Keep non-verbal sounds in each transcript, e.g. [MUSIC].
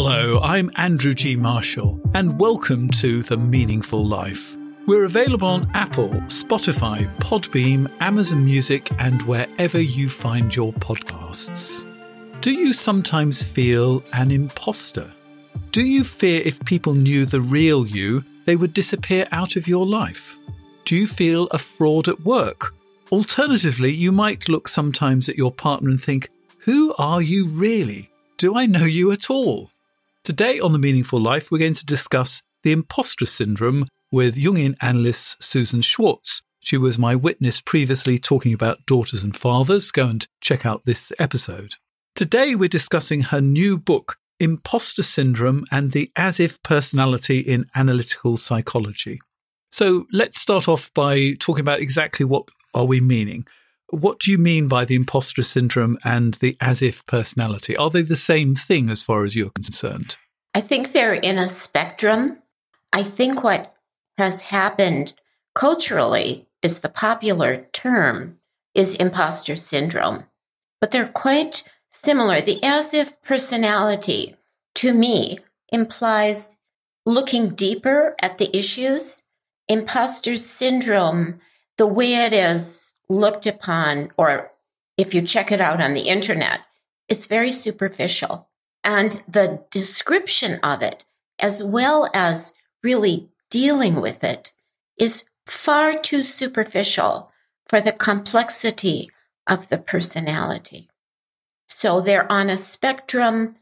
Hello, I'm Andrew G. Marshall, and welcome to The Meaningful Life. We're available on Apple, Spotify, Podbean, Amazon Music, and wherever you find your podcasts. Do you sometimes feel an imposter? Do you fear if people knew the real you, they would disappear out of your life? Do you feel a fraud at work? Alternatively, you might look sometimes at your partner and think, Who are you really? Do I know you at all? Today on The Meaningful Life, we're going to discuss the imposter syndrome with Jungian analyst Susan Schwartz. She was my witness previously talking about daughters and fathers. Go and check out this episode. Today, we're discussing her new book, Imposter Syndrome and the As If Personality in Analytical Psychology. So let's start off by talking about exactly what are we meaning. What do you mean by the imposter syndrome and the as if personality? Are they the same thing as far as you're concerned? I think they're in a spectrum. I think what has happened culturally is the popular term is imposter syndrome, but they're quite similar. The as if personality to me implies looking deeper at the issues. Imposter syndrome, the way it is looked upon, or if you check it out on the internet, it's very superficial. And the description of it, as well as really dealing with it, is far too superficial for the complexity of the personality. So they're on a spectrum.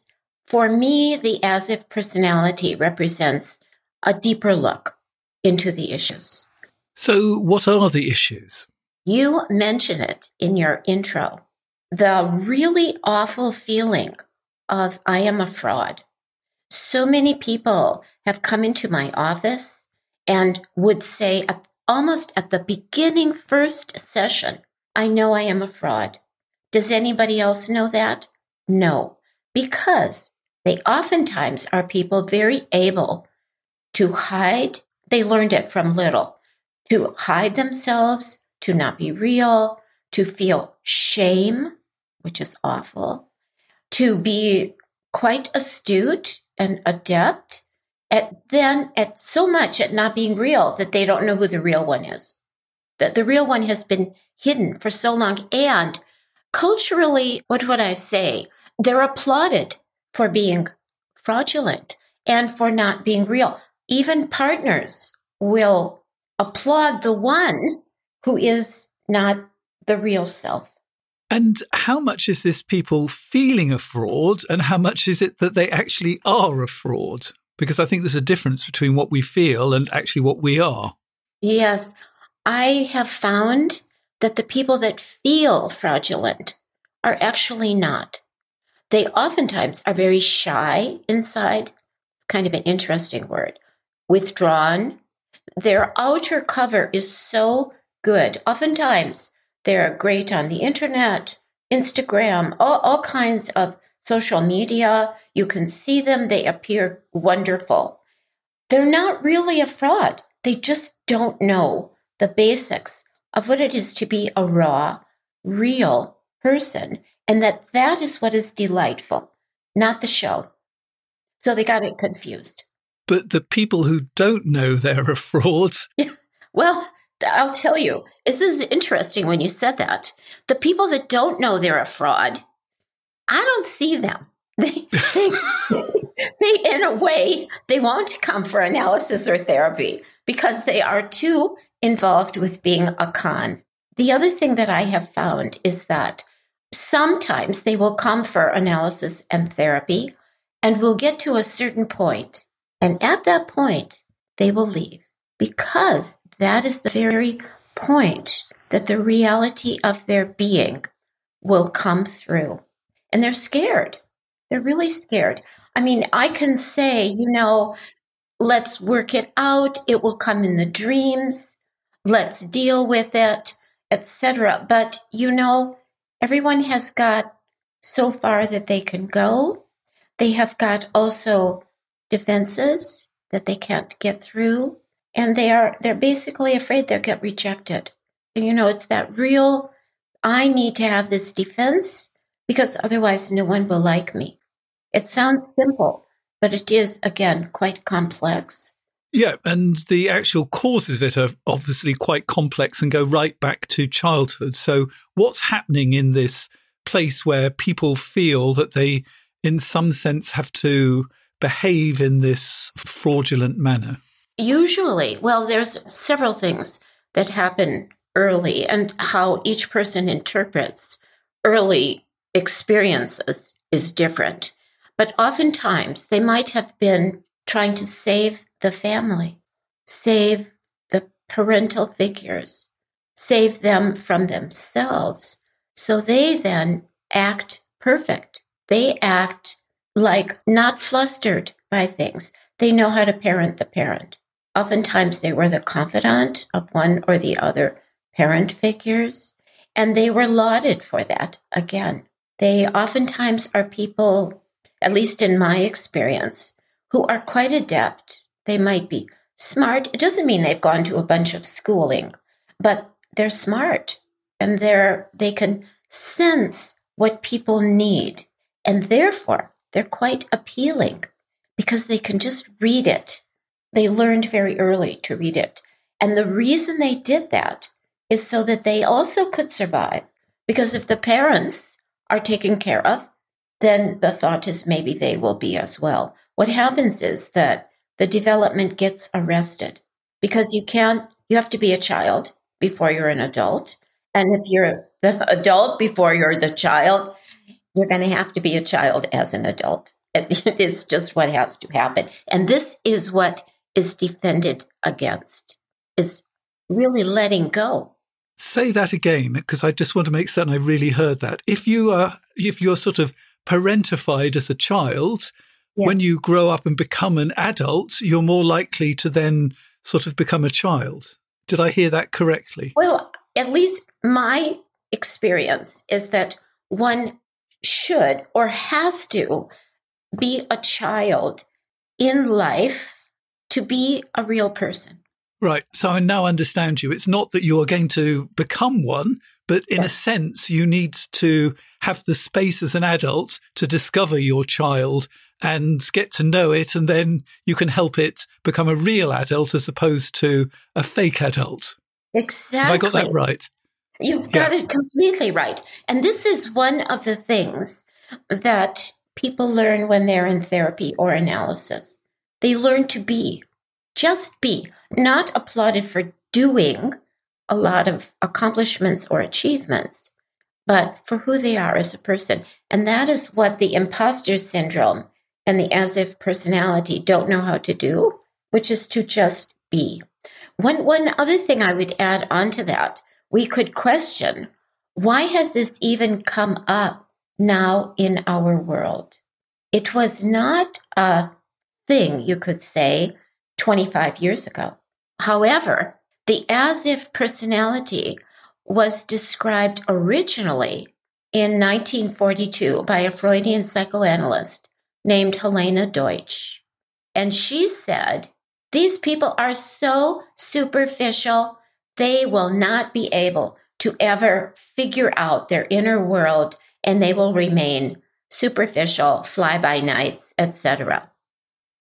For me, the as if personality represents a deeper look into the issues. So, what are the issues? You mention it in your intro. The really awful feeling of I am a fraud. So many people have come into my office and would say almost at the beginning first session, I know I am a fraud. Does anybody else know that? No, because they oftentimes are people very able to hide. They learned it from little to hide themselves, to not be real, to feel shame, which is awful, to be quite astute and adept at then at so much at not being real that they don't know who the real one is. That the real one has been hidden for so long. And culturally, what would I say? They're applauded for being fraudulent and for not being real. Even partners will applaud the one who is not the real self. And how much is this people feeling a fraud, and how much is it that they actually are a fraud? Because I think there's a difference between what we feel and actually what we are. Yes. I have found that the people that feel fraudulent are actually not. They oftentimes are very shy inside. It's kind of an interesting word. Withdrawn. Their outer cover is so good. Oftentimes, they're great on the internet, Instagram, all, all kinds of social media. You can see them, they appear wonderful. They're not really a fraud. They just don't know the basics of what it is to be a raw, real person, and that that is what is delightful, not the show. So they got it confused. But the people who don't know they're a fraud. Yeah. [LAUGHS] Well, I'll tell you, this is interesting when you said that. The people that don't know they're a fraud, I don't see them. [LAUGHS] They, they, [LAUGHS] they, in a way, they won't come for analysis or therapy because they are too involved with being a con. The other thing that I have found is that sometimes they will come for analysis and therapy and will get to a certain point, And at that point, they will leave because that is the very point that the reality of their being will come through. And they're scared. They're really scared. I mean, I can say, you know, let's work it out. It will come in the dreams. Let's deal with it, etc. But you know, everyone has got so far that they can go. They have got also defenses that they can't get through and they are they're basically afraid they'll get rejected. And you know, it's that real I need to have this defense because otherwise no one will like me. It sounds simple, but it is again quite complex. Yeah, and the actual causes of it are obviously quite complex and go right back to childhood. So, what's happening in this place where people feel that they, in some sense, have to behave in this fraudulent manner? Usually, well, there's several things that happen early and how each person interprets early experiences is different. But oftentimes they might have been trying to save the family, save the parental figures, save them from themselves. So they then act perfect. They act like not flustered by things. They know how to parent the parent. Oftentimes, they were the confidant of one or the other parent figures, and they were lauded for that again. They oftentimes are people, at least in my experience, who are quite adept. They might be smart. It doesn't mean they've gone to a bunch of schooling, but they're smart and they're they can sense what people need and therefore they're quite appealing because they can just read it they learned very early to read it. And the reason they did that is so that they also could survive. Because if the parents are taken care of, then the thought is maybe they will be as well. What happens is that the development gets arrested because you can't, you have to be a child before you're an adult. And if you're the [LAUGHS] adult before you're the child, you're going to have to be a child as an adult. [LAUGHS] It's just what has to happen. And this is what is defended against, is really letting go. Say that again, because I just want to make certain I really heard that. If you are, if you're sort of parentified as a child, yes. when you grow up and become an adult, you're more likely to then sort of become a child. Did I hear that correctly? Well, at least my experience is that one should or has to be a child in life to be a real person. Right. So I now understand you. It's not that you are going to become one, but in yes. a sense, you need to have the space as an adult to discover your child and get to know it. And then you can help it become a real adult as opposed to a fake adult. Exactly. Have I got that right? You've got yeah. it completely right. And this is one of the things that people learn when they're in therapy or analysis. They learn to be, just be, not applauded for doing a lot of accomplishments or achievements, but for who they are as a person. And that is what the imposter syndrome and the as if personality don't know how to do, which is to just be. One, one other thing I would add on to that, we could question why has this even come up now in our world? It was not a thing, mm. you could say, 25 years ago. However, the as if personality was described originally in 1942 by a Freudian psychoanalyst named Helena Deutsch. And she said, These people are so superficial, they will not be able to ever figure out their inner world and they will remain superficial, fly by nights, etc.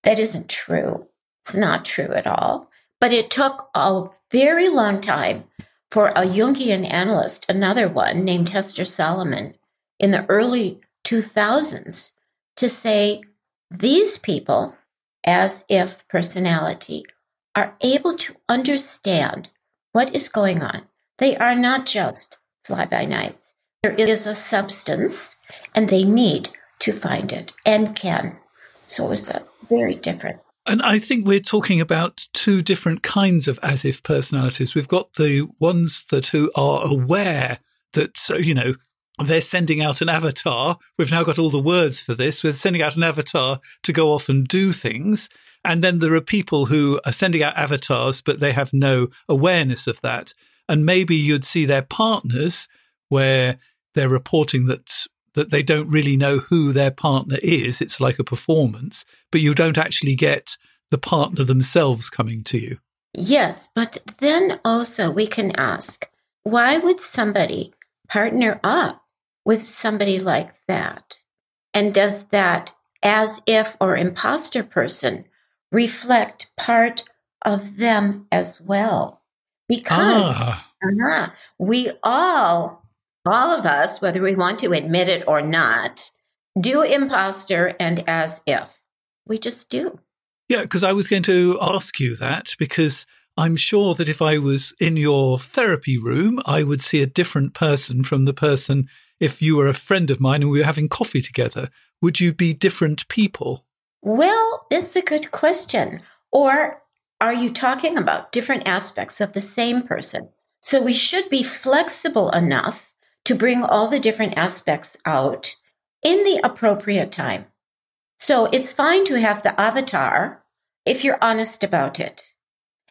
That isn't true. It's not true at all. But it took a very long time for a Jungian analyst, another one named Hester Solomon, in the early 2000s to say these people, as if personality, are able to understand what is going on. They are not just fly by nights. There is a substance, and they need to find it and can. So it's a uh, very different. And I think we're talking about two different kinds of as if personalities. We've got the ones that who are aware that, you know, they're sending out an avatar. We've now got all the words for this. We're sending out an avatar to go off and do things. And then there are people who are sending out avatars, but they have no awareness of that. And maybe you'd see their partners where they're reporting that that they don't really know who their partner is. It's like a performance, but you don't actually get the partner themselves coming to you. Yes, but then also we can ask why would somebody partner up with somebody like that? And does that as if or imposter person reflect part of them as well? Because ah. uh-huh, we all, all of us, whether we want to admit it or not, do imposter and as if. We just do. Yeah, because I was going to ask you that because I'm sure that if I was in your therapy room, I would see a different person from the person if you were a friend of mine and we were having coffee together. Would you be different people? Well, it's a good question. Or are you talking about different aspects of the same person? So we should be flexible enough to bring all the different aspects out in the appropriate time. So it's fine to have the avatar if you're honest about it.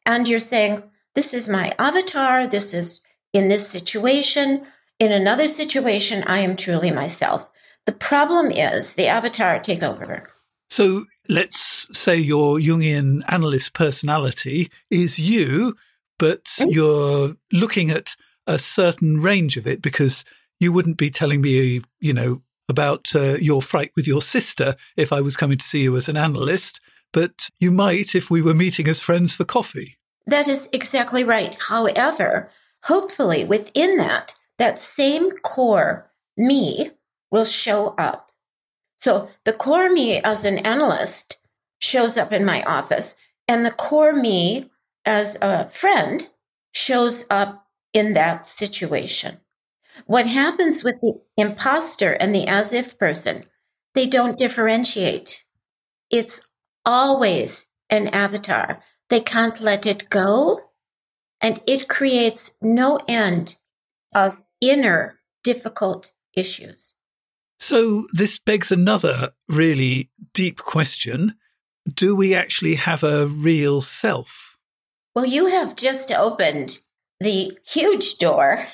And you're saying, this is my avatar. This is in this situation. In another situation, I am truly myself. The problem is the avatar takes over. So let's say your Jungian analyst personality is you, but mm-hmm. you're looking at a certain range of it because you wouldn't be telling me, you know, about uh, your fright with your sister if I was coming to see you as an analyst, but you might if we were meeting as friends for coffee. That is exactly right. However, hopefully within that, that same core me will show up. So the core me as an analyst shows up in my office, and the core me as a friend shows up in that situation. What happens with the imposter and the as if person, they don't differentiate. It's always an avatar. They can't let it go. And it creates no end of inner difficult issues. So, this begs another really deep question Do we actually have a real self? Well, you have just opened the huge door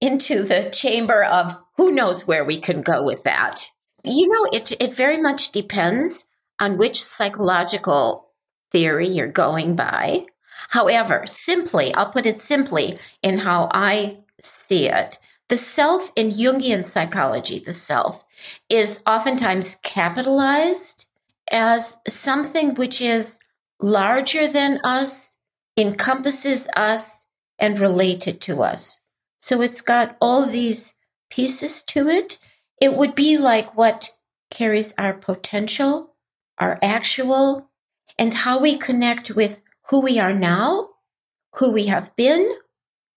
into the chamber of who knows where we can go with that. You know, it, it very much depends on which psychological theory you're going by. However, simply, I'll put it simply in how I see it. The self in Jungian psychology, the self, is oftentimes capitalized as something which is larger than us, encompasses us, and related to us. So it's got all these pieces to it. It would be like what carries our potential, our actual, and how we connect with who we are now, who we have been,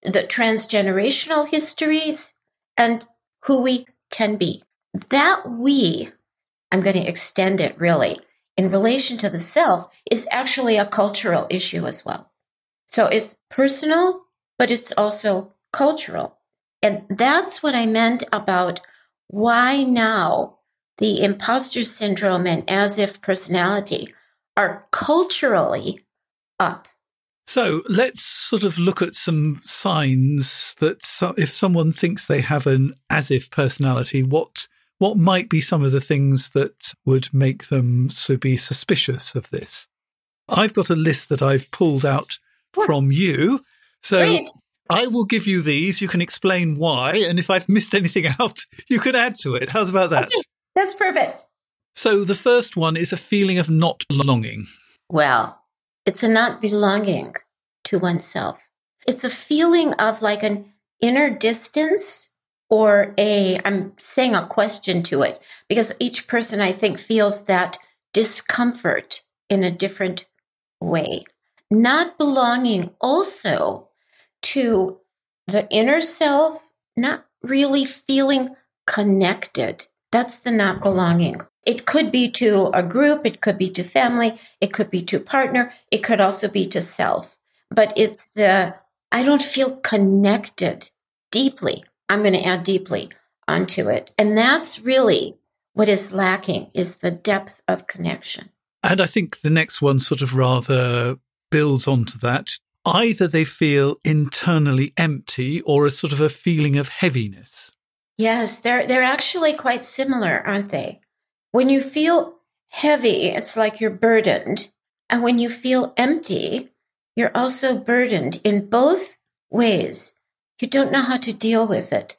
the transgenerational histories, and who we can be. That we, I'm going to extend it really, in relation to the self, is actually a cultural issue as well. So it's personal, but it's also cultural. And that's what I meant about why now the imposter syndrome and as if personality are culturally up. So let's sort of look at some signs that so if someone thinks they have an as if personality, what what might be some of the things that would make them so be suspicious of this? I've got a list that I've pulled out from you. So Great. I will give you these. You can explain why, and if I've missed anything [LAUGHS] out, you can add to it. How's about that? That's perfect. So the first one is a feeling of not belonging. Well, it's a not belonging to oneself. It's a feeling of like an inner distance or a, I'm saying a question to it because each person I think feels that discomfort in a different way. Not belonging also to the inner self, not really feeling connected. That's the not belonging. It could be to a group, it could be to family, it could be to partner, it could also be to self. But it's the I don't feel connected deeply. I'm going to add deeply onto it. And that's really what is lacking is the depth of connection. And I think the next one sort of rather builds onto that. Either they feel internally empty or a sort of a feeling of heaviness. Yes, they're they're actually quite similar, aren't they? When you feel heavy, it's like you're burdened. And when you feel empty, you're also burdened in both ways. You don't know how to deal with it.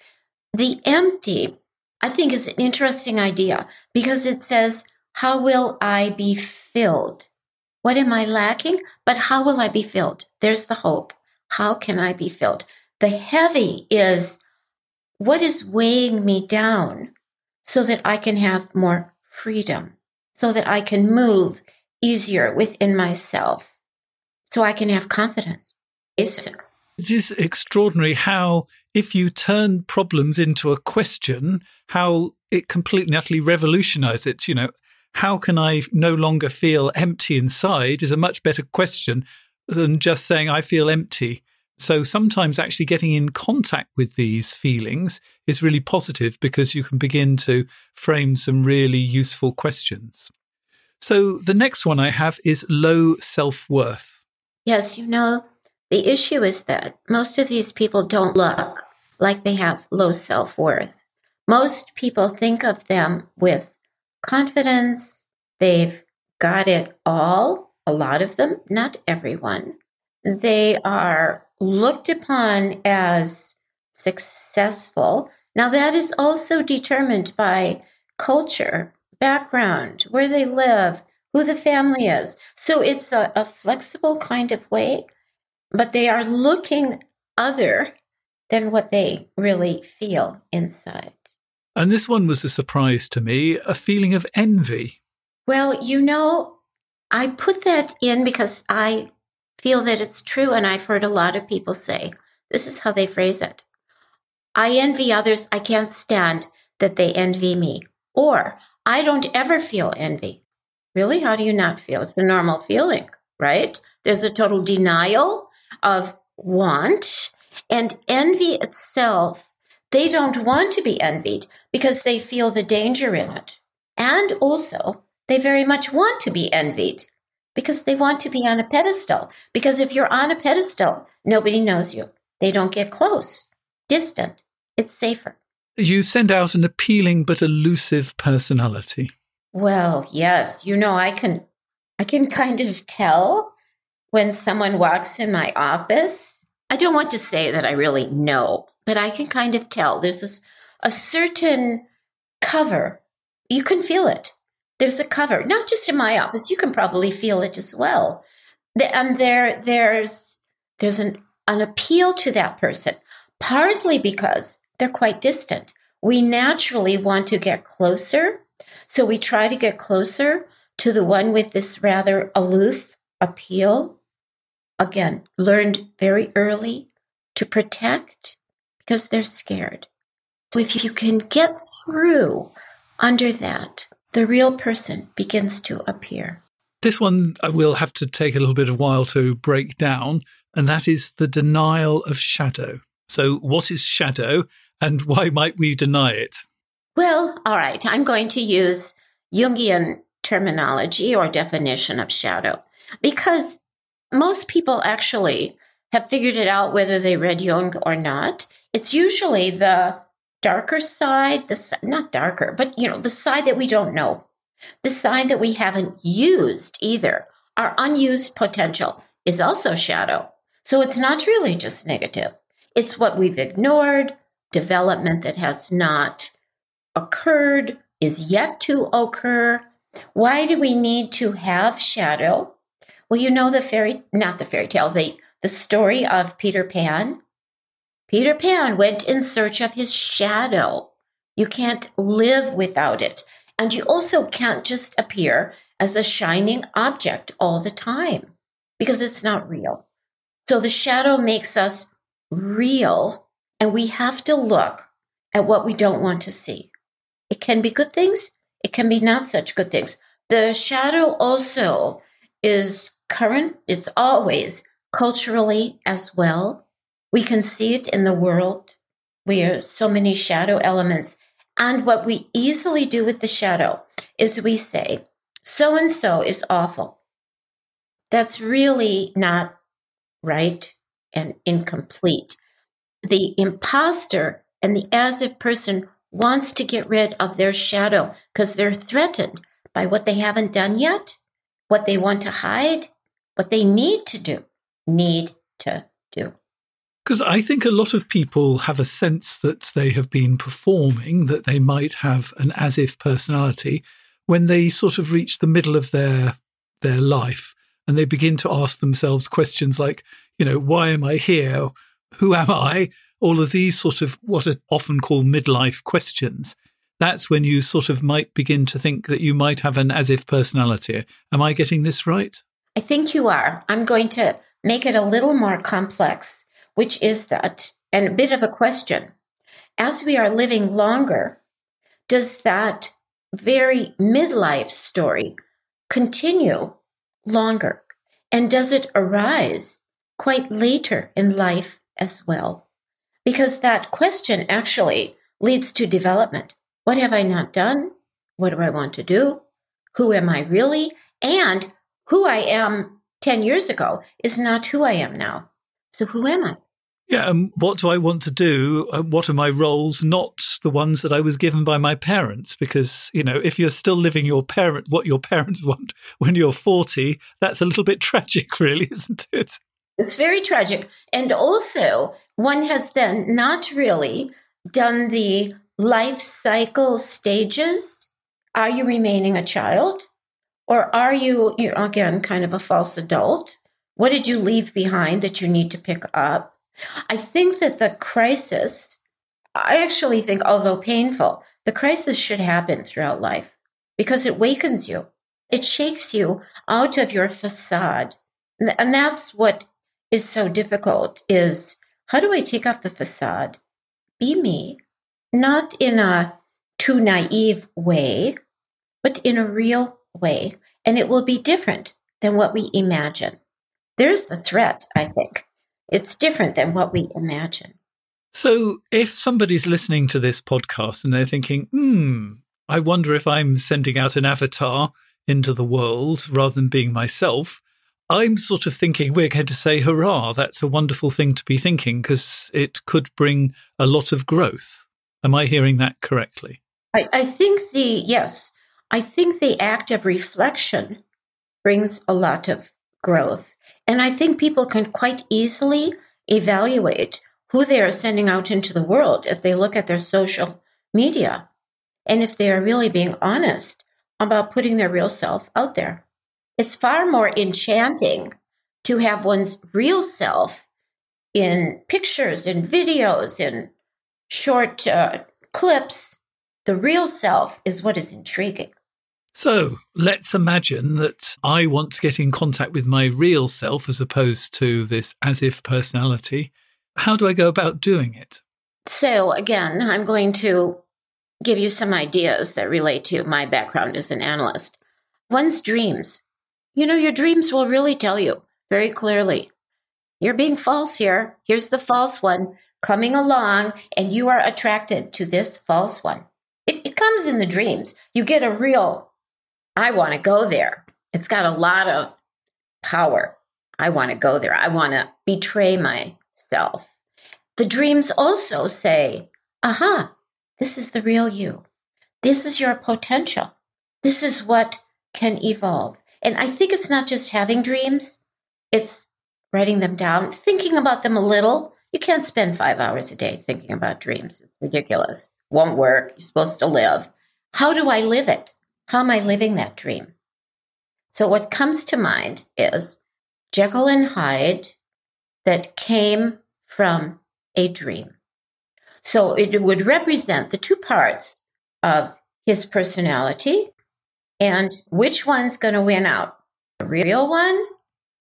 The empty, I think, is an interesting idea because it says, How will I be filled? What am I lacking? But how will I be filled? There's the hope. How can I be filled? The heavy is what is weighing me down so that I can have more freedom, so that I can move easier within myself, so I can have confidence. Basic. It is extraordinary how, if you turn problems into a question, how it completely utterly revolutionizes it. You know, how can I no longer feel empty inside is a much better question than just saying I feel empty. So sometimes actually getting in contact with these feelings is really positive because you can begin to frame some really useful questions. So the next one I have is low self worth. Yes, you know, the issue is that most of these people don't look like they have low self worth. Most people think of them with confidence. They've got it all. A lot of them, not everyone. They are looked upon as successful. Now, that is also determined by culture, background, where they live, who the family is. So it's a, a flexible kind of way but they are looking other than what they really feel inside. And this one was a surprise to me a feeling of envy. Well, you know, I put that in because I feel that it's true. And I've heard a lot of people say this is how they phrase it I envy others. I can't stand that they envy me. Or I don't ever feel envy. Really? How do you not feel? It's a normal feeling, right? There's a total denial of want and envy itself. They don't want to be envied because they feel the danger in it. And also, they very much want to be envied because they want to be on a pedestal. Because if you're on a pedestal, nobody knows you. They don't get close, distant. It's safer. You send out an appealing but elusive personality. Well, yes, you know, I can I can kind of tell when someone walks in my office, I don't want to say that I really know, but I can kind of tell there's this, a certain cover. You can feel it. There's a cover, not just in my office. You can probably feel it as well. And there, there's, there's an, an appeal to that person, partly because they're quite distant. We naturally want to get closer. So we try to get closer to the one with this rather aloof appeal. Again, learned very early to protect because they're scared. So if you can get through under that, the real person begins to appear. This one I will have to take a little bit of while to break down, and that is the denial of shadow. So, what is shadow and why might we deny it? Well, all right, I'm going to use Jungian terminology or definition of shadow because most people actually have figured it out whether they read Jung or not. It's usually the darker side, the not darker, but you know, the side that we don't know, the side that we haven't used either. Our unused potential is also shadow. So it's not really just negative. It's what we've ignored, development that has not occurred, is yet to occur. Why do we need to have shadow? Well, you know the fairy, not the fairy tale, the, the story of Peter Pan. Peter Pan went in search of his shadow. You can't live without it. And you also can't just appear as a shining object all the time because it's not real. So the shadow makes us real, and we have to look at what we don't want to see. It can be good things, it can be not such good things. The shadow also is current, it's always culturally as well. We can see it in the world where so many shadow elements. And what we easily do with the shadow is we say, so and so is awful. That's really not right and incomplete. The imposter and the as if person wants to get rid of their shadow because they're threatened by what they haven't done yet, what they want to hide, what they need to do, need to. Because I think a lot of people have a sense that they have been performing, that they might have an as if personality when they sort of reach the middle of their their life and they begin to ask themselves questions like, you know, why am I here? Who am I? All of these sort of what are often called midlife questions. That's when you sort of might begin to think that you might have an as if personality. Am I getting this right? I think you are. I'm going to make it a little more complex which is that, and a bit of a question. As we are living longer, does that very midlife story continue longer? And does it arise quite later in life as well? Because that question actually leads to development. What have I not done? What do I want to do? Who am I really? And who I am 10 years ago is not who I am now. So who am I? Yeah, and what do I want to do? Uh, what are my roles? Not the ones that I was given by my parents, because you know, if you're still living your parent what your [LAUGHS] parents want when you're forty, that's a little bit tragic, [LAUGHS] really, isn't it? It's very tragic, and also one has then not really done the life cycle stages. Are you remaining a child, or are you, again kind of a false adult? What did you leave behind that you need to pick up? I think that the crisis, I actually think, although painful, the crisis should happen throughout life because it wakens you. It shakes you out of your facade. And that's what is so difficult is how do I take off the facade? Be me, not in a too naive way, but in a real way. And it will be different than what we imagine. There's the threat, I think. It's different than what we imagine. So, if somebody's listening to this podcast and they're thinking, hmm, I wonder if I'm sending out an avatar into the world rather than being myself, I'm sort of thinking we're going to say, hurrah, that's a wonderful thing to be thinking because it could bring a lot of growth. Am I hearing that correctly? I, I think the, yes, I think the act of reflection brings a lot of growth. And I think people can quite easily evaluate who they are sending out into the world if they look at their social media and if they are really being honest about putting their real self out there. It's far more enchanting to have one's real self in pictures, in videos, in short uh, clips. The real self is what is intriguing. So let's imagine that I want to get in contact with my real self as opposed to this as if personality. How do I go about doing it? So, again, I'm going to give you some ideas that relate to my background as an analyst. One's dreams. You know, your dreams will really tell you very clearly you're being false here. Here's the false one coming along, and you are attracted to this false one. It, it comes in the dreams. You get a real I want to go there. It's got a lot of power. I want to go there. I want to betray myself. The dreams also say, aha, this is the real you. This is your potential. This is what can evolve. And I think it's not just having dreams, it's writing them down, thinking about them a little. You can't spend five hours a day thinking about dreams. It's ridiculous. Won't work. You're supposed to live. How do I live it? How am I living that dream? So, what comes to mind is Jekyll and Hyde that came from a dream. So, it would represent the two parts of his personality and which one's going to win out the real one,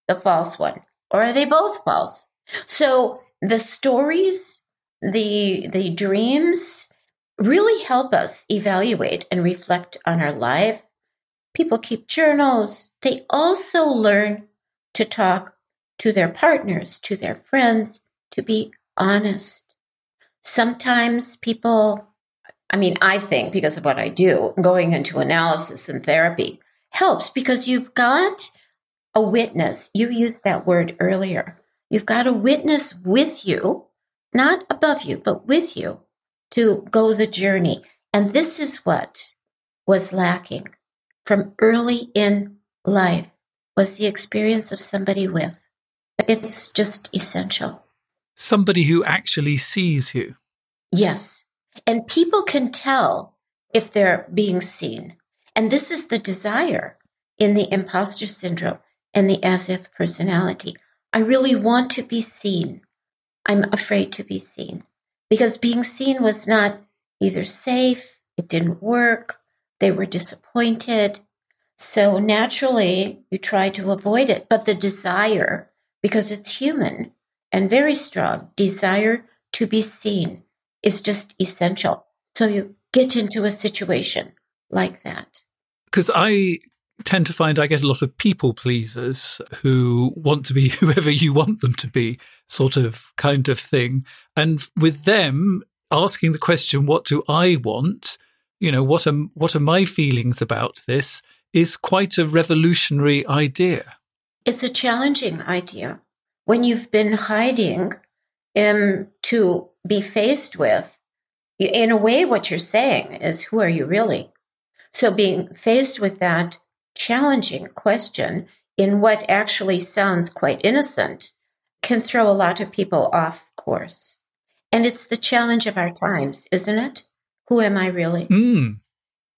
the false one, or are they both false? So, the stories, the, the dreams, really help us evaluate and reflect on our life. People keep journals. They also learn to talk to their partners, to their friends, to be honest. Sometimes people, I mean, I think because of what I do, going into analysis and therapy, helps because you've got a witness. You used that word earlier. You've got a witness with you, not above you, but with you to go the journey. And this is what was lacking from early in life was the experience of somebody with. It's just essential. Somebody who actually sees you. Yes. And people can tell if they're being seen. And this is the desire in the imposter syndrome and the as if personality. I really want to be seen. I'm afraid to be seen because being seen was not either safe, it didn't work, they were disappointed. So naturally, you try to avoid it. But the desire, because it's human and very strong, desire to be seen is just essential. So you get into a situation like that. Because I tend to find I get a lot of people pleasers who want to be [LAUGHS] whoever you want them to be, sort of kind of thing. And with them, asking the question, what do I want? You know, what are, what are my feelings about this is quite a revolutionary idea. It's a challenging idea. When you've been hiding um, to be faced with, in a way, what you're saying is, who are you really? So being faced with that challenging question in what actually sounds quite innocent can throw a lot of people off course. And it's the challenge of our times, isn't it? Who am I really? Mm.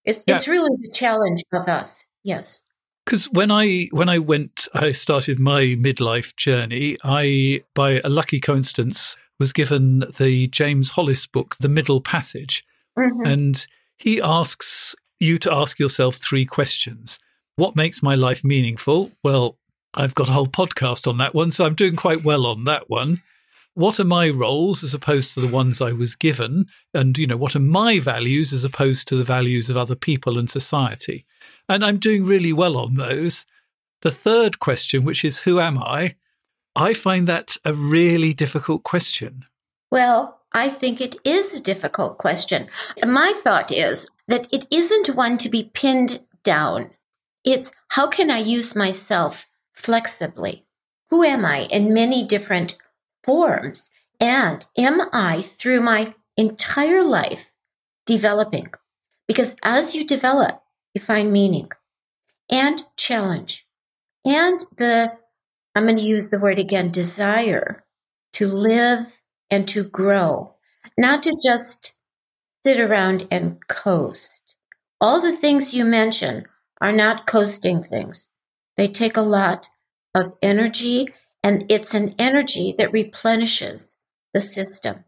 It's yeah. it's really the challenge of us. Yes. Because when I when I went, I started my midlife journey. I, by a lucky coincidence, was given the James Hollis book, The Middle Passage, mm-hmm. and he asks you to ask yourself three questions: What makes my life meaningful? Well, I've got a whole podcast on that one, so I'm doing quite well on that one what are my roles as opposed to the ones I was given? And, you know, what are my values as opposed to the values of other people and society? And I'm doing really well on those. The third question, which is who am I? I find that a really difficult question. Well, I think it is a difficult question. My thought is that it isn't one to be pinned down. It's how can I use myself flexibly? Who am I in many different forms? And am I, through my entire life, developing? Because as you develop, you find meaning and challenge and the, I'm going to use the word again, desire to live and to grow, not to just sit around and coast. All the things you mention are not coasting things. They take a lot of energy and it's an energy that replenishes the system.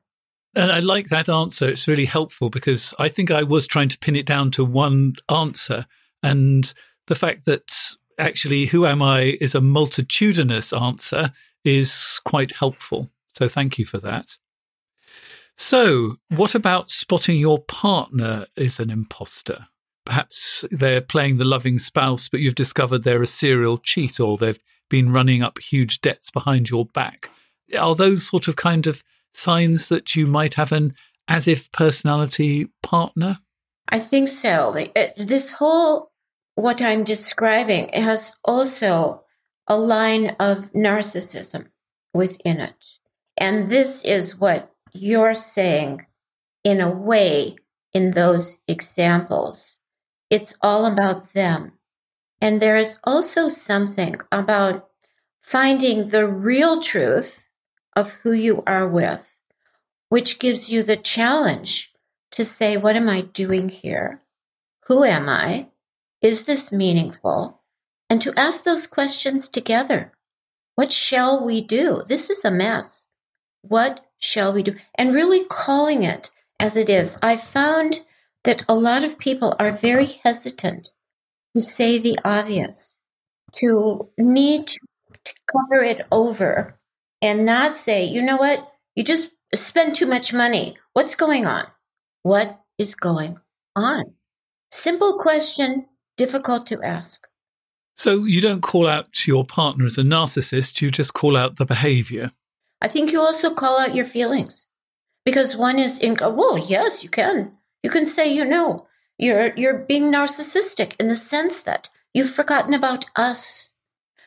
And I like that answer. It's really helpful because I think I was trying to pin it down to one answer. And the fact that actually, who am I is a multitudinous answer is quite helpful. So thank you for that. So, what about spotting your partner is an imposter? Perhaps they're playing the loving spouse, but you've discovered they're a serial cheat or they've been running up huge debts behind your back. Are those sort of kind of signs that you might have an as if personality partner? I think so. This whole, what I'm describing, has also a line of narcissism within it. And this is what you're saying in a way in those examples. It's all about them. And there is also something about finding the real truth of who you are with, which gives you the challenge to say, What am I doing here? Who am I? Is this meaningful? And to ask those questions together. What shall we do? This is a mess. What shall we do? And really calling it as it is. I found that a lot of people are very hesitant to say the obvious, to need to, to cover it over and not say, you know what, you just spend too much money. What's going on? What is going on? Simple question, difficult to ask. So you don't call out your partner as a narcissist, you just call out the behavior. I think you also call out your feelings because one is in, well, yes, you can. You can say, you know, you're you're being narcissistic in the sense that You've forgotten about us.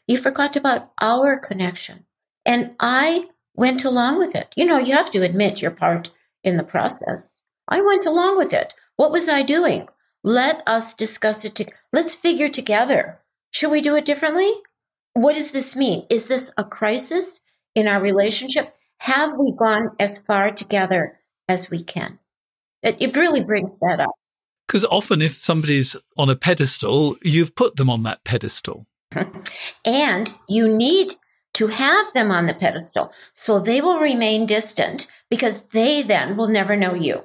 You forgot about our connection. And I went along with it. You know, you have to admit your part in the process. I went along with it. What was I doing? Let us discuss it. To, let's figure together. Should we do it differently? What does this mean? Is this a crisis in our relationship? Have we gone as far together as we can? It, it really brings that up. Because often, if somebody's on a pedestal, you've put them on that pedestal. [LAUGHS] and you need to have them on the pedestal so they will remain distant because they then will never know you.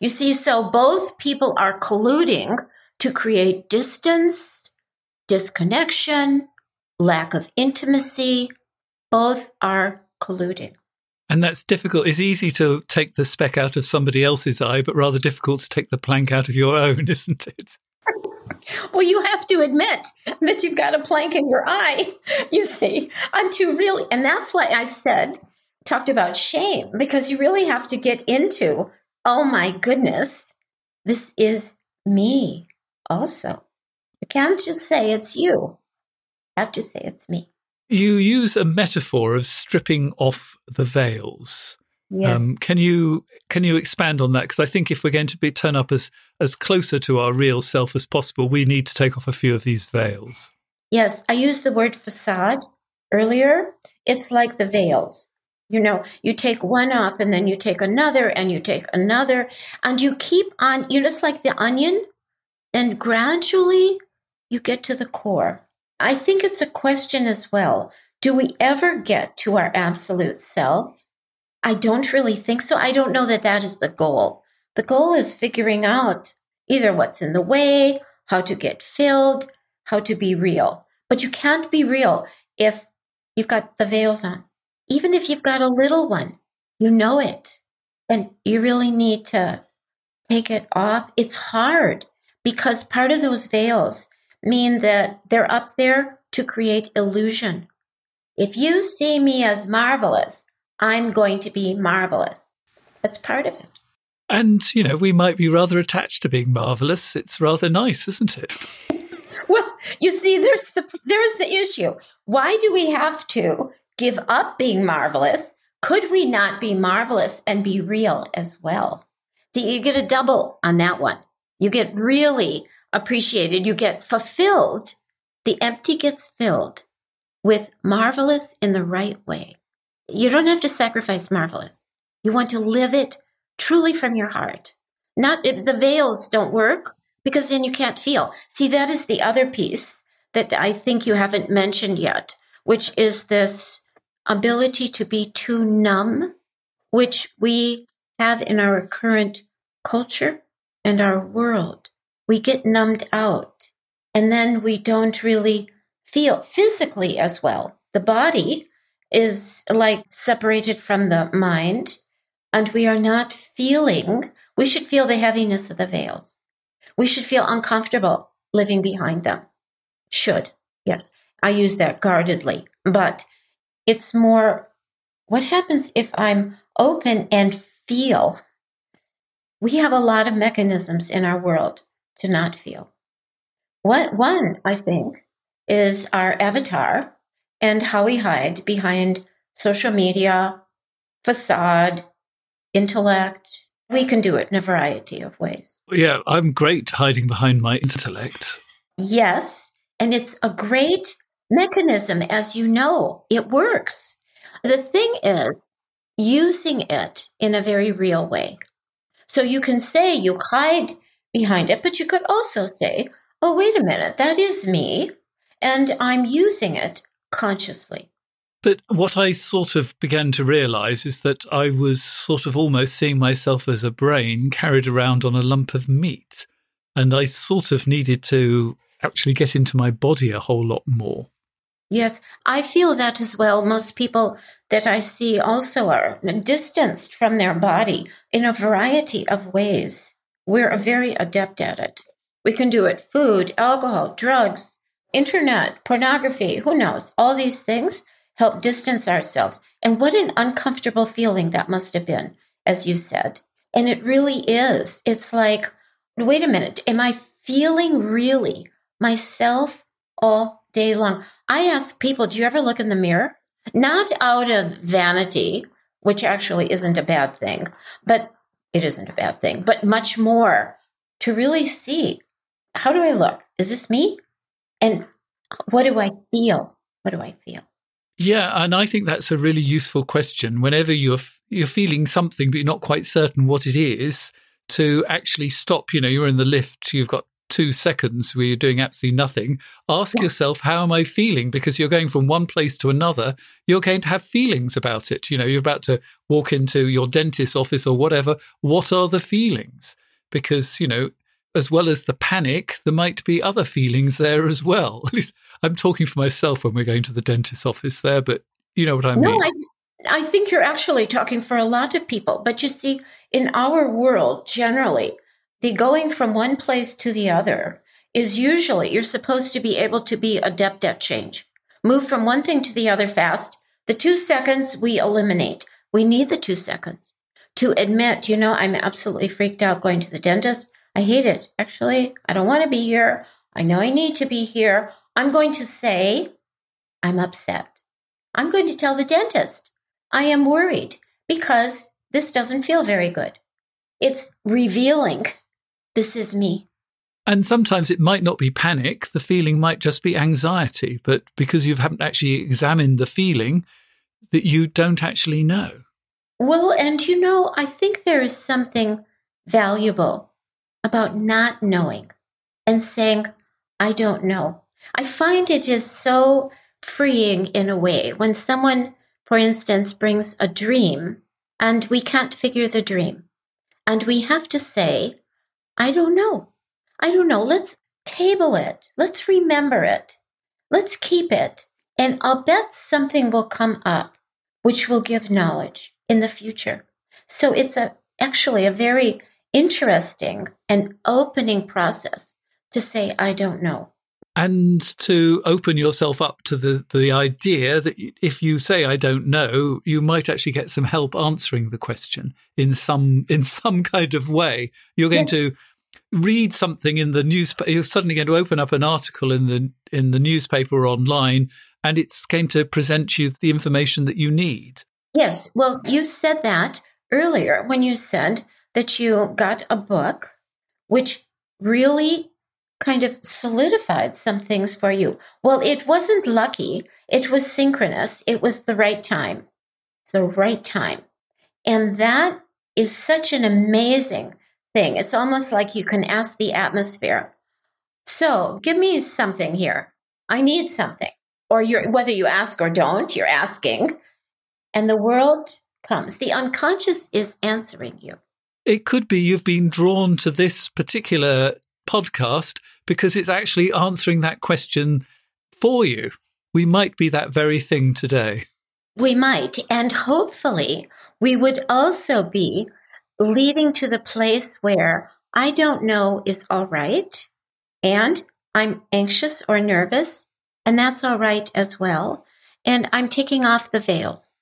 You see, so both people are colluding to create distance, disconnection, lack of intimacy. Both are colluding. And that's difficult. It's easy to take the speck out of somebody else's eye, but rather difficult to take the plank out of your own, [LAUGHS] isn't it? well, you have to admit that you've got a plank in your eye, [LAUGHS] you see, unto really, and that's why I said, talked about shame, because you really have to get into, oh my goodness, this is me also. You can't just say it's you. You have to say it's me. You use a metaphor of stripping off the veils. Yes. Um, can you can you expand on that? Because I think if we're going to be turn up as as closer to our real self as possible, we need to take off a few of these veils. Yes, I used the word facade earlier. It's like the veils. You know, you take one off and then you take another and you take another and you keep on, you it's like the onion and gradually you get to the core. I think it's a question as well. Do we ever get to our absolute self? I don't really think so. I don't know that that is the goal. The goal is figuring out either what's in the way, how to get filled, how to be real. But you can't be real if you've got the veils on. Even if you've got a little one, you know it. And you really need to take it off. It's hard because part of those veils mean that they're up there to create illusion. If you see me as marvelous, I'm going to be marvelous. That's part of it. And, you know, we might be rather attached to being marvelous. It's rather nice, isn't it? [LAUGHS] well, you see, there's the there's the issue. Why do we have to give up being marvelous? Could we not be marvelous and be real as well? See, you get a double on that one. You get really appreciated. You get fulfilled. The empty gets filled with marvelous in the right way. You don't have to sacrifice marvelous. You want to live it truly from your heart. Not if the veils don't work because then you can't feel. See, that is the other piece that I think you haven't mentioned yet, which is this ability to be too numb, which we have in our current culture and our world. We get numbed out and then we don't really feel physically as well. The body is like separated from the mind and we are not feeling, we should feel the heaviness of the veils. We should feel uncomfortable living behind them. Should. Yes. I use that guardedly, but it's more what happens if I'm open and feel? We have a lot of mechanisms in our world to not feel. What one, I think, is our avatar, and how we hide behind social media, facade, intellect. We can do it in a variety of ways. Yeah, I'm great hiding behind my intellect. Yes, and it's a great mechanism, as you know, it works. The thing is using it in a very real way. So you can say you hide behind it, but you could also say, oh, wait a minute, that is me, and I'm using it consciously. But what I sort of began to realize is that I was sort of almost seeing myself as a brain carried around on a lump of meat. And I sort of needed to actually get into my body a whole lot more. Yes, I feel that as well. Most people that I see also are distanced from their body in a variety of ways. We're very adept at it. We can do it food, alcohol, drugs, internet, pornography, who knows? All these things help distance ourselves. And what an uncomfortable feeling that must have been, as you said. And it really is. It's like, wait a minute, am I feeling really myself all day long. I ask people, do you ever look in the mirror? Not out of vanity, which actually isn't a bad thing, but it isn't a bad thing, but much more to really see how do I look? Is this me? And what do I feel? What do I feel? Yeah, and I think that's a really useful question. Whenever you're you're feeling something but you're not quite certain what it is, to actually stop. You know, you're in the lift, you've got two seconds where you're doing absolutely nothing. Ask yeah. yourself, how am I feeling? Because you're going from one place to another, you're going to have feelings about it. You know, you're about to walk into your dentist's office or whatever. What are the feelings? Because, you know, as well as the panic, there might be other feelings there as well. [LAUGHS] At least I'm talking for myself when we're going to the dentist's office there, but you know what I mean. No, I, I think you're actually talking for a lot of people. But you see, in our world, generally, the going from one place to the other is usually you're supposed to be able to be adept at change. Move from one thing to the other fast. The two seconds we eliminate. We need the two seconds to admit, you know, I'm absolutely freaked out going to the dentist. I hate it. Actually, I don't want to be here. I know I need to be here. I'm going to say, I'm upset. I'm going to tell the dentist, I am worried because this doesn't feel very good. It's revealing this is me. And sometimes it might not be panic, the feeling might just be anxiety, but because you haven't actually examined the feeling, that you don't actually know. Well, and you know, I think there is something valuable about not knowing and saying, I don't know. I find it is so freeing in a way when someone, for instance, brings a dream and we can't figure the dream. And we have to say, I don't know. I don't know. Let's table it. Let's remember it. Let's keep it. And I'll bet something will come up which will give knowledge in the future. So it's a actually a very interesting and opening process to say, I don't know. And to open yourself up to the, the idea that if you say I don't know, you might actually get some help answering the question in some in some kind of way. You're going yes. to read something in the newspaper. You're suddenly going to open up an article in the in the newspaper or online, and it's going to present you the information that you need. Yes. Well, you said that earlier when you said that you got a book which really kind of solidified some things for you. Well, it wasn't lucky, it was synchronous, it was the right time. The right time. And that is such an amazing thing. It's almost like you can ask the atmosphere. So, give me something here. I need something. Or you're whether you ask or don't, you're asking. And the world comes. The unconscious is answering you. It could be you've been drawn to this particular podcast because it's actually answering that question for you. We might be that very thing today. We might. And hopefully, we would also be leading to the place where I don't know is all right. And I'm anxious or nervous, and that's all right as well. And I'm taking off the veils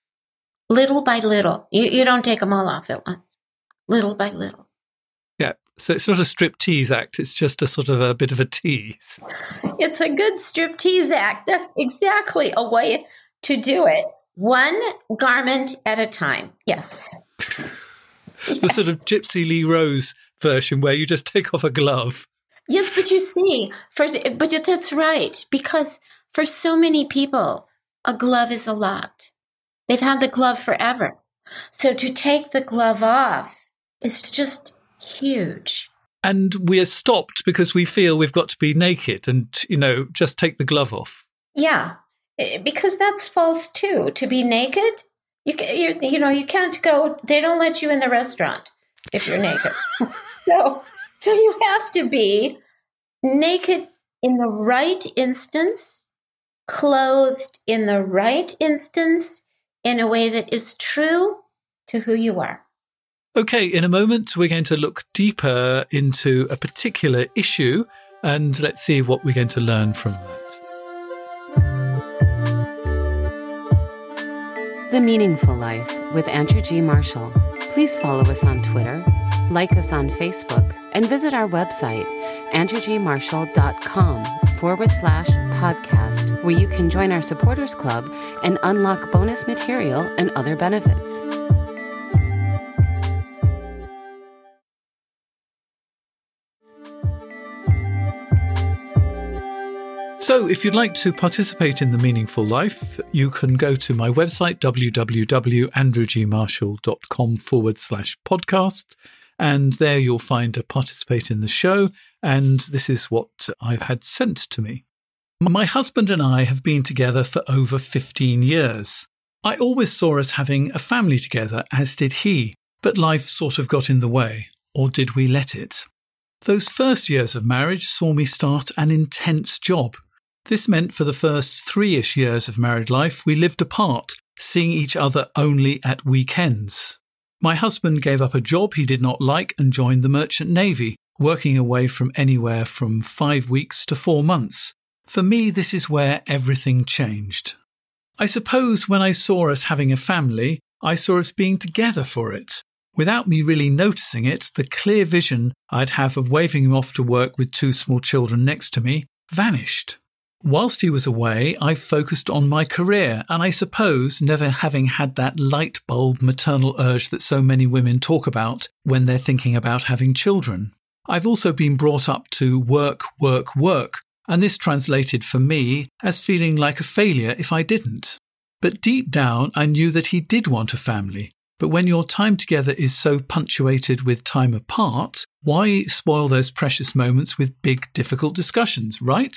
little by little. You, you don't take them all off at once little by little. So it's not a strip tease act. It's just a sort of a bit of a tease. It's a good strip tease act. That's exactly a way to do it. One garment at a time. Yes. [LAUGHS] the yes. sort of Gypsy Lee Rose version where you just take off a glove. Yes, but you see, for but that's right because for so many people, a glove is a lot. They've had the glove forever. So to take the glove off it's just huge. And we are stopped because we feel we've got to be naked and, you know, just take the glove off. Yeah, because that's false too. To be naked, you, you, you know, you can't go, they don't let you in the restaurant if you're naked. [LAUGHS] so, so you have to be naked in the right instance, clothed in the right instance, in a way that is true to who you are. Okay, in a moment, we're going to look deeper into a particular issue and let's see what we're going to learn from that. The Meaningful Life with Andrew G. Marshall. Please follow us on Twitter, like us on Facebook, and visit our website, andrewgmarshall.com forward slash podcast, where you can join our supporters club and unlock bonus material and other benefits. So, if you'd like to participate in the meaningful life, you can go to my website, www.andrewgmarshall.com forward slash podcast. And there you'll find a participate in the show. And this is what I've had sent to me. My husband and I have been together for over 15 years. I always saw us having a family together, as did he, but life sort of got in the way. Or did we let it? Those first years of marriage saw me start an intense job this meant for the first three ish years of married life, we lived apart, seeing each other only at weekends. My husband gave up a job he did not like and joined the Merchant Navy, working away from anywhere from five weeks to four months. For me, this is where everything changed. I suppose when I saw us having a family, I saw us being together for it. Without me really noticing it, the clear vision I'd have of waving him off to work with two small children next to me vanished. Whilst he was away, I focused on my career, and I suppose never having had that light bulb maternal urge that so many women talk about when they're thinking about having children. I've also been brought up to work, work, work, and this translated for me as feeling like a failure if I didn't. But deep down, I knew that he did want a family. But when your time together is so punctuated with time apart, why spoil those precious moments with big, difficult discussions, right?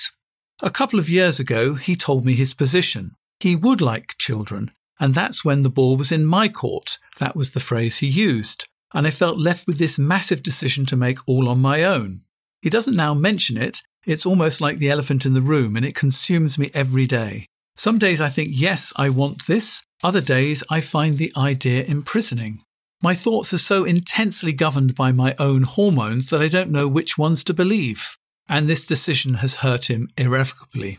A couple of years ago, he told me his position. He would like children, and that's when the ball was in my court. That was the phrase he used. And I felt left with this massive decision to make all on my own. He doesn't now mention it. It's almost like the elephant in the room, and it consumes me every day. Some days I think, yes, I want this. Other days I find the idea imprisoning. My thoughts are so intensely governed by my own hormones that I don't know which ones to believe and this decision has hurt him irrevocably.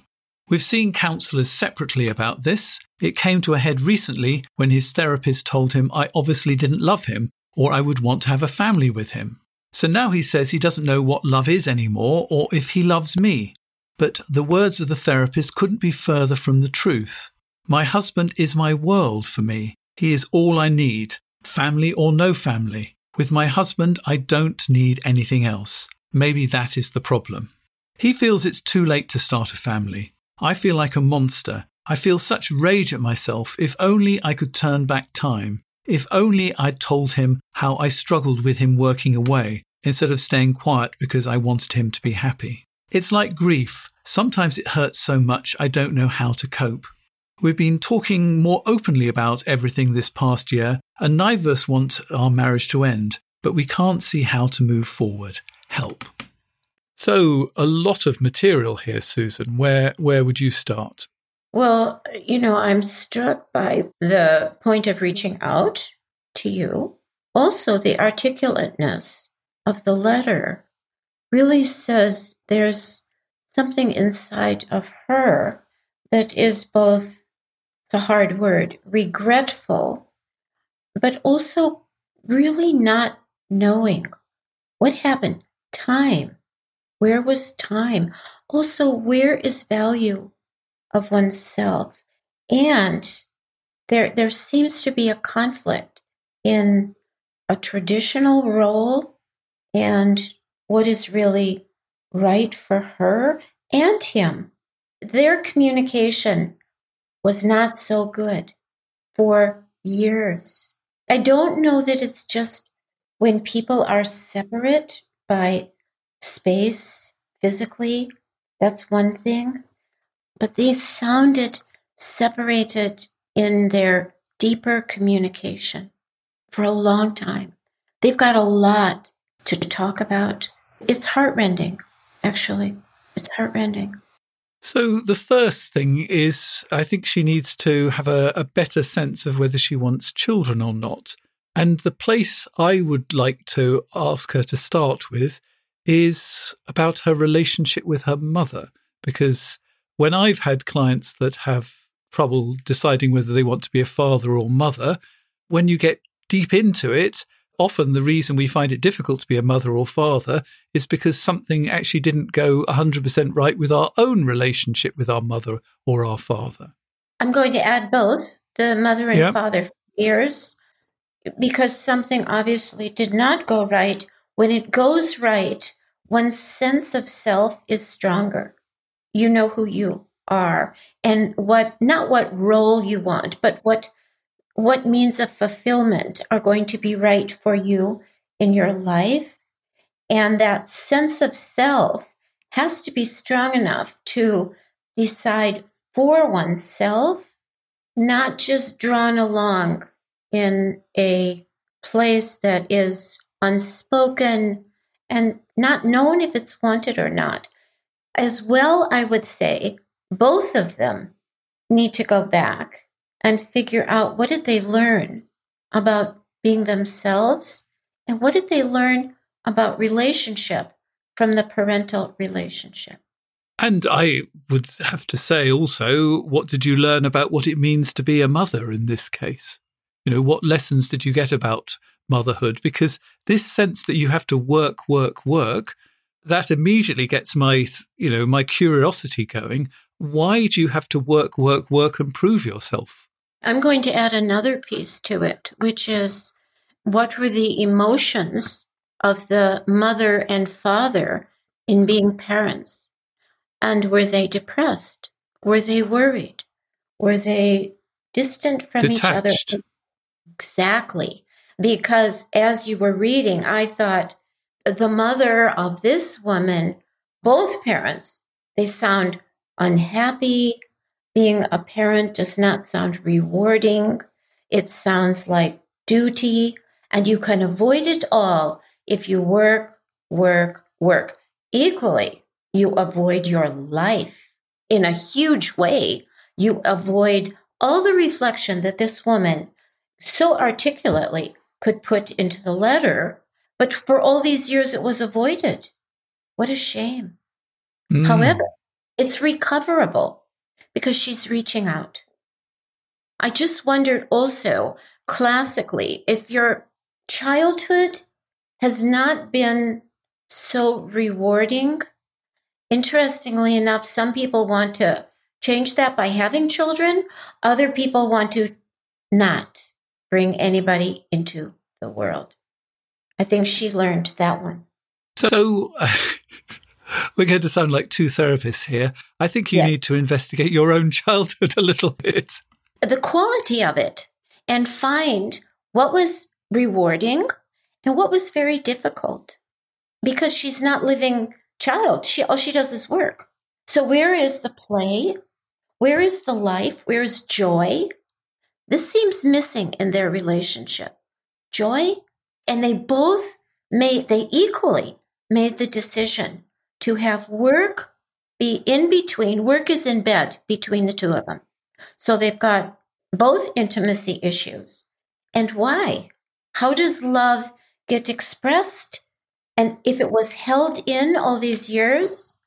We've seen counsellors separately about this. It came to a head recently when his therapist told him I obviously didn't love him or I would want to have a family with him. So now he says he doesn't know what love is anymore or if he loves me. But the words of the therapist couldn't be further from the truth. My husband is my world for me. He is all I need, family or no family. With my husband, I don't need anything else. Maybe that is the problem. He feels it's too late to start a family. I feel like a monster. I feel such rage at myself. If only I could turn back time. If only I'd told him how I struggled with him working away instead of staying quiet because I wanted him to be happy. It's like grief. Sometimes it hurts so much I don't know how to cope. We've been talking more openly about everything this past year, and neither of us want our marriage to end, but we can't see how to move forward help. So, a lot of material here, Susan. Where where would you start? Well, you know, I'm struck by the point of reaching out to you. Also, the articulateness of the letter really says there's something inside of her that is both the hard word, regretful, but also really not knowing what happened time. Where was time? Also, where is value of oneself? And there, there seems to be a conflict in a traditional role and what is really right for her and him. Their communication was not so good for years. I don't know that it's just when people are separate by space physically. That's one thing. But they sounded separated in their deeper communication for a long time. They've got a lot to talk about. It's heartrending, actually. It's heartrending. So, the first thing is I think she needs to have a, a, better sense of whether she wants children or not. And the place I would like to ask her to start with is about her relationship with her mother. Because when I've had clients that have trouble deciding whether they want to be a father or mother, when you get deep into it, often the reason we find it difficult to be a mother or father is because something actually didn't go 100% right with our own relationship with our mother or our father. I'm going to add both the mother and yep. father fears because something obviously did not go right. When it goes right, one's sense of self is stronger. You know who you are and what, not what role you want, but what what means of fulfillment are going to be right for you in your life. And that sense of self has to be strong enough to decide for oneself, not just drawn along in a place that is unspoken and not known if it's wanted or not. As well, I would say both of them need to go back and figure out what did they learn about being themselves and what did they learn about relationship from the parental relationship. And I would have to say also, what did you learn about what it means to be a mother in this case? You know, what lessons did you get about motherhood? Because this sense that you have to work, work, work, that immediately gets my, you know, my curiosity going. Why do you have to work, work, work and prove yourself? I'm going to add another piece to it, which is what were the emotions of the mother and father in being parents? And were they depressed? Were they worried? Were they distant from Detached. each other? Exactly. Because as you were reading, I thought the mother of this woman, both parents, they sound unhappy, being a parent does not sound rewarding. It sounds like duty, and you can avoid it all if you work, work, work. Equally, you avoid your life in a huge way. You avoid all the reflection that this woman so articulately could put into the letter, but for all these years it was avoided. What a shame. Mm. However, it's recoverable because she's reaching out. I just wondered also, classically, if your childhood has not been so rewarding. Interestingly enough, some people want to change that by having children, other people want to not bring anybody into the world. I think she learned that one. So, uh, [LAUGHS] we're going to sound like two therapists here. I think you yes. need to investigate your own childhood [LAUGHS] a little bit. The quality of it and find what was rewarding and what was very difficult because she's not living child. She all she does is work. So where is the play? Where is the life? Where is joy? This seems missing in their relationship. Joy and they both made they equally made the decision to have work be in between. Work is in bed between the two of them. So they've got both intimacy issues. And why? How does love get expressed? And if it was held in all these years,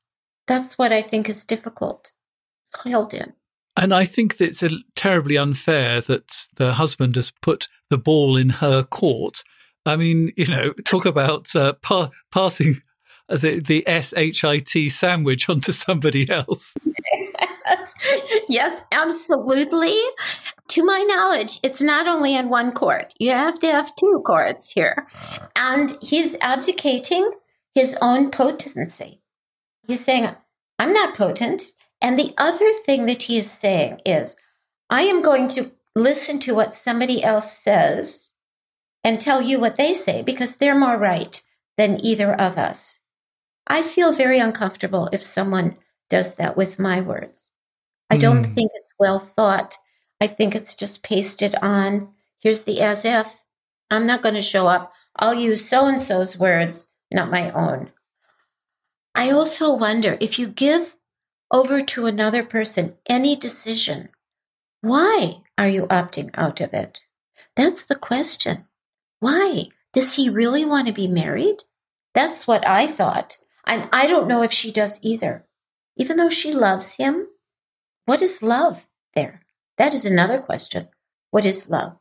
that's what I think is difficult. Held in. And I think that it's terribly unfair that the husband has put the ball in her court. I mean, you know, talk about uh, pa- passing as [LAUGHS] it, the SHIT sandwich [LAUGHS] onto somebody else. Yes, yes, absolutely. To my knowledge, it's not only in one court. You have to have two courts here. And he's abdicating his own potency. He's saying, I'm not potent. And the other thing that he is saying is, I am going to listen to what somebody else says and tell you what they say because they're more right than either of us. I feel very uncomfortable if someone does that with my words. I don't mm. think it's well thought. I think it's just pasted on. Here's the as if. I'm not going to show up. I'll use so and so's words, not my own. I also wonder if you give over to another person any decision, why are you opting out of it? That's the question. Why? Does he really want to be married? That's what I thought. And I don't know if she does either. Even though she loves him, what is love there? That is another question. What is love?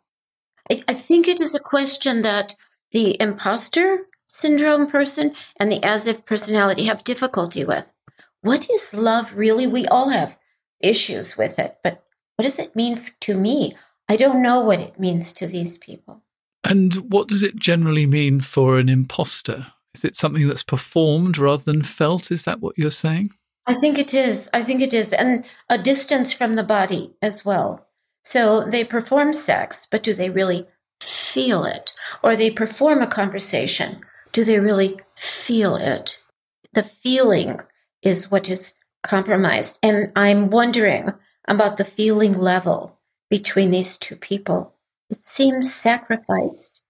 I, I think it is a question that the imposter syndrome person and the as if personality have difficulty with. What is love really? We all have issues with it, but what does it mean to me? I don't know what it means to these people. And what does it generally mean for an imposter? Is it something that's performed rather than felt? Is that what you're saying? I think it is. I think it is. And a distance from the body as well. So they perform sex, but do they really feel it? Or they perform a conversation. Do they really feel it? The feeling is what is compromised. And I'm wondering about the feeling level between these two people. It seems sacrificed.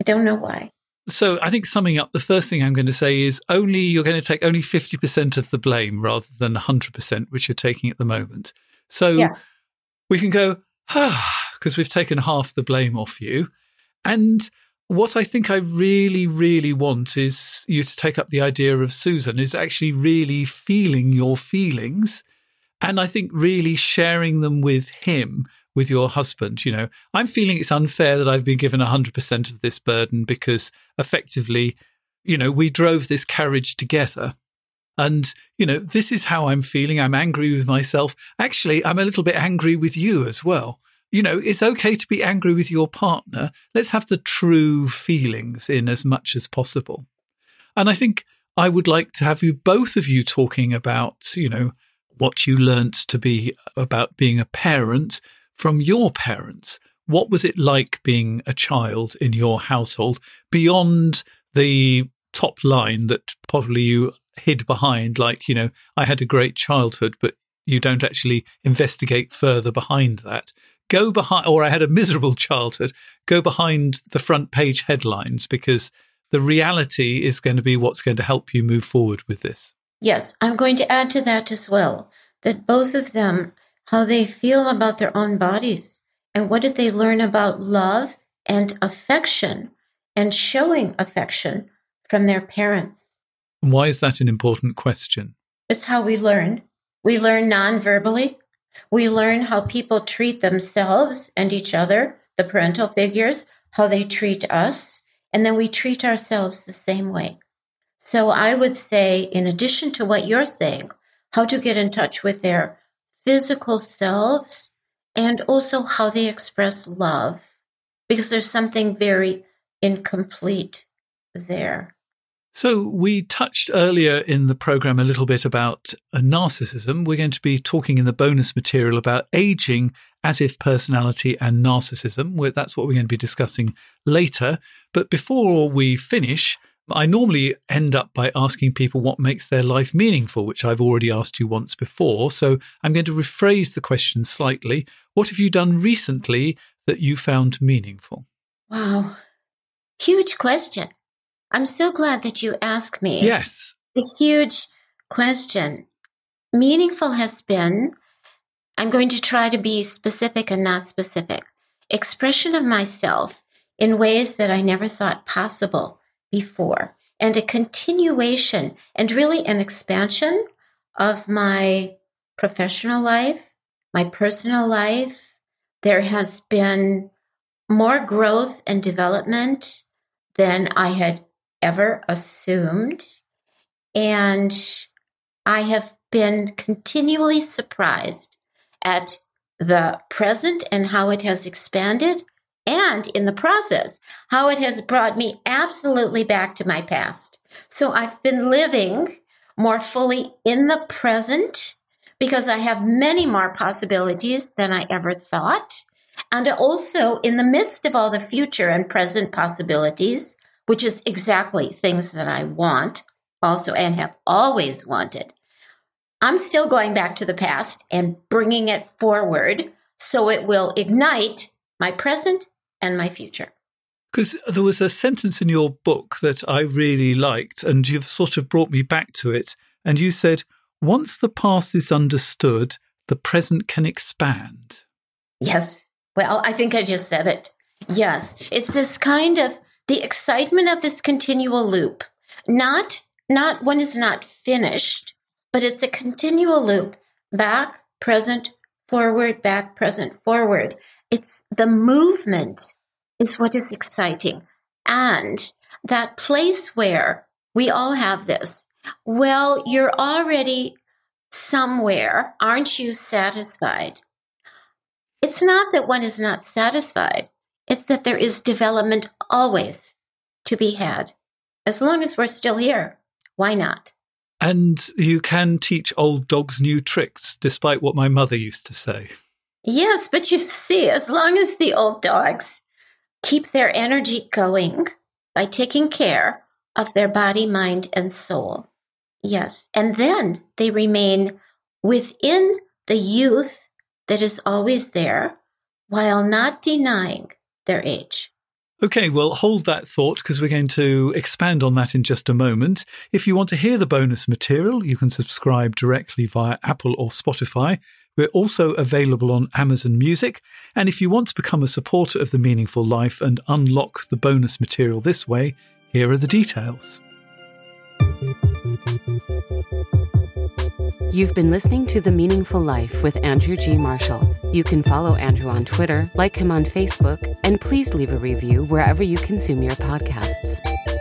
I don't know why. So I think summing up, the first thing I'm going to say is only you're going to take only 50% of the blame rather than 100%, which you're taking at the moment. So yeah. we can go, ah, because we've taken half the blame off you. And what I think I really, really want is you to take up the idea of Susan, is actually really feeling your feelings. And I think really sharing them with him, with your husband. You know, I'm feeling it's unfair that I've been given 100% of this burden because effectively, you know, we drove this carriage together. And, you know, this is how I'm feeling. I'm angry with myself. Actually, I'm a little bit angry with you as well you know, it's okay to be angry with your partner. Let's have the true feelings in as much as possible. And I think I would like to have you both of you talking about, you know, what you learnt to be about being a parent from your parents. What was it like being a child in your household beyond the top line that probably you hid behind? Like, you know, I had a great childhood, but you don't actually investigate further behind that go behind, or I had a miserable childhood, go behind the front page headlines because the reality is going to be what's going to help you move forward with this. Yes, I'm going to add to that as well that both of them, how they feel about their own bodies and what did they learn about love and affection and showing affection from their parents. Why is that an important question? It's how we learn. We learn non verbally, we learn how people treat themselves and each other, the parental figures, how they treat us, and then we treat ourselves the same way. So I would say, in addition to what you're saying, how to get in touch with their physical selves and also how they express love, because there's something very incomplete there. So, we touched earlier in the program a little bit about uh, narcissism. We're going to be talking in the bonus material about aging as if personality and narcissism. That's what we're going to be discussing later. But before we finish, I normally end up by asking people what makes their life meaningful, which I've already asked you once before. So, I'm going to rephrase the question slightly. What have you done recently that you found meaningful? Wow. Huge question. I'm so glad that you asked me. Yes. The huge question. Meaningful has been, I'm going to try to be specific and not specific, expression of myself in ways that I never thought possible before, and a continuation and really an expansion of my professional life, my personal life. There has been more growth and development than I had ever assumed. And I have been continually surprised at the present and how it has expanded, and in the process, how it has brought me absolutely back to my past. So I've been living more fully in the present because I have many more possibilities than I ever thought. And also in the midst of all the future and present possibilities, which is exactly things that I want also and have always wanted. I'm still going back to the past and bringing it forward so it will ignite my present and my future. Because there was a sentence in your book that I really liked, and you've sort of brought me back to it. And you said, once the past is understood, the present can expand. Yes. Well, I think I just said it. Yes. It's this kind of the excitement of this continual loop. Not not one is not finished, but it's a continual loop. Back, present, forward, back, present, forward. It's the movement is what is exciting. And that place where we all have this, well, you're already somewhere. Aren't you satisfied? It's not that one is not satisfied. It's that there is development always to be had. As long as we're still here, why not? And you can teach old dogs new tricks, despite what my mother used to say. Yes, but you see, as long as the old dogs keep their energy going by taking care of their body, mind, and soul. Yes. And then they remain within the youth that is always there while not denying their age. Okay, well, hold that thought because we're going to expand on that in just a moment. If you want to hear the bonus material, you can subscribe directly via Apple or Spotify. We're also available on Amazon Music. And if you want to become a supporter of The Meaningful Life and unlock the bonus material this way, here are the details. You've been listening to The Meaningful Life with Andrew G. Marshall. You can follow Andrew on Twitter, like him on Facebook, and please leave a review wherever you consume your podcasts.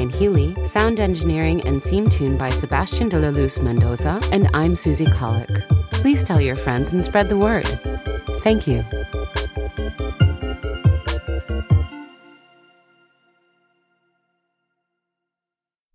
Madeleine Healy. Sound engineering and theme tune by Sebastian de la Luz Mendoza. And I'm Susie Colick. Please tell your friends and spread the word. Thank you.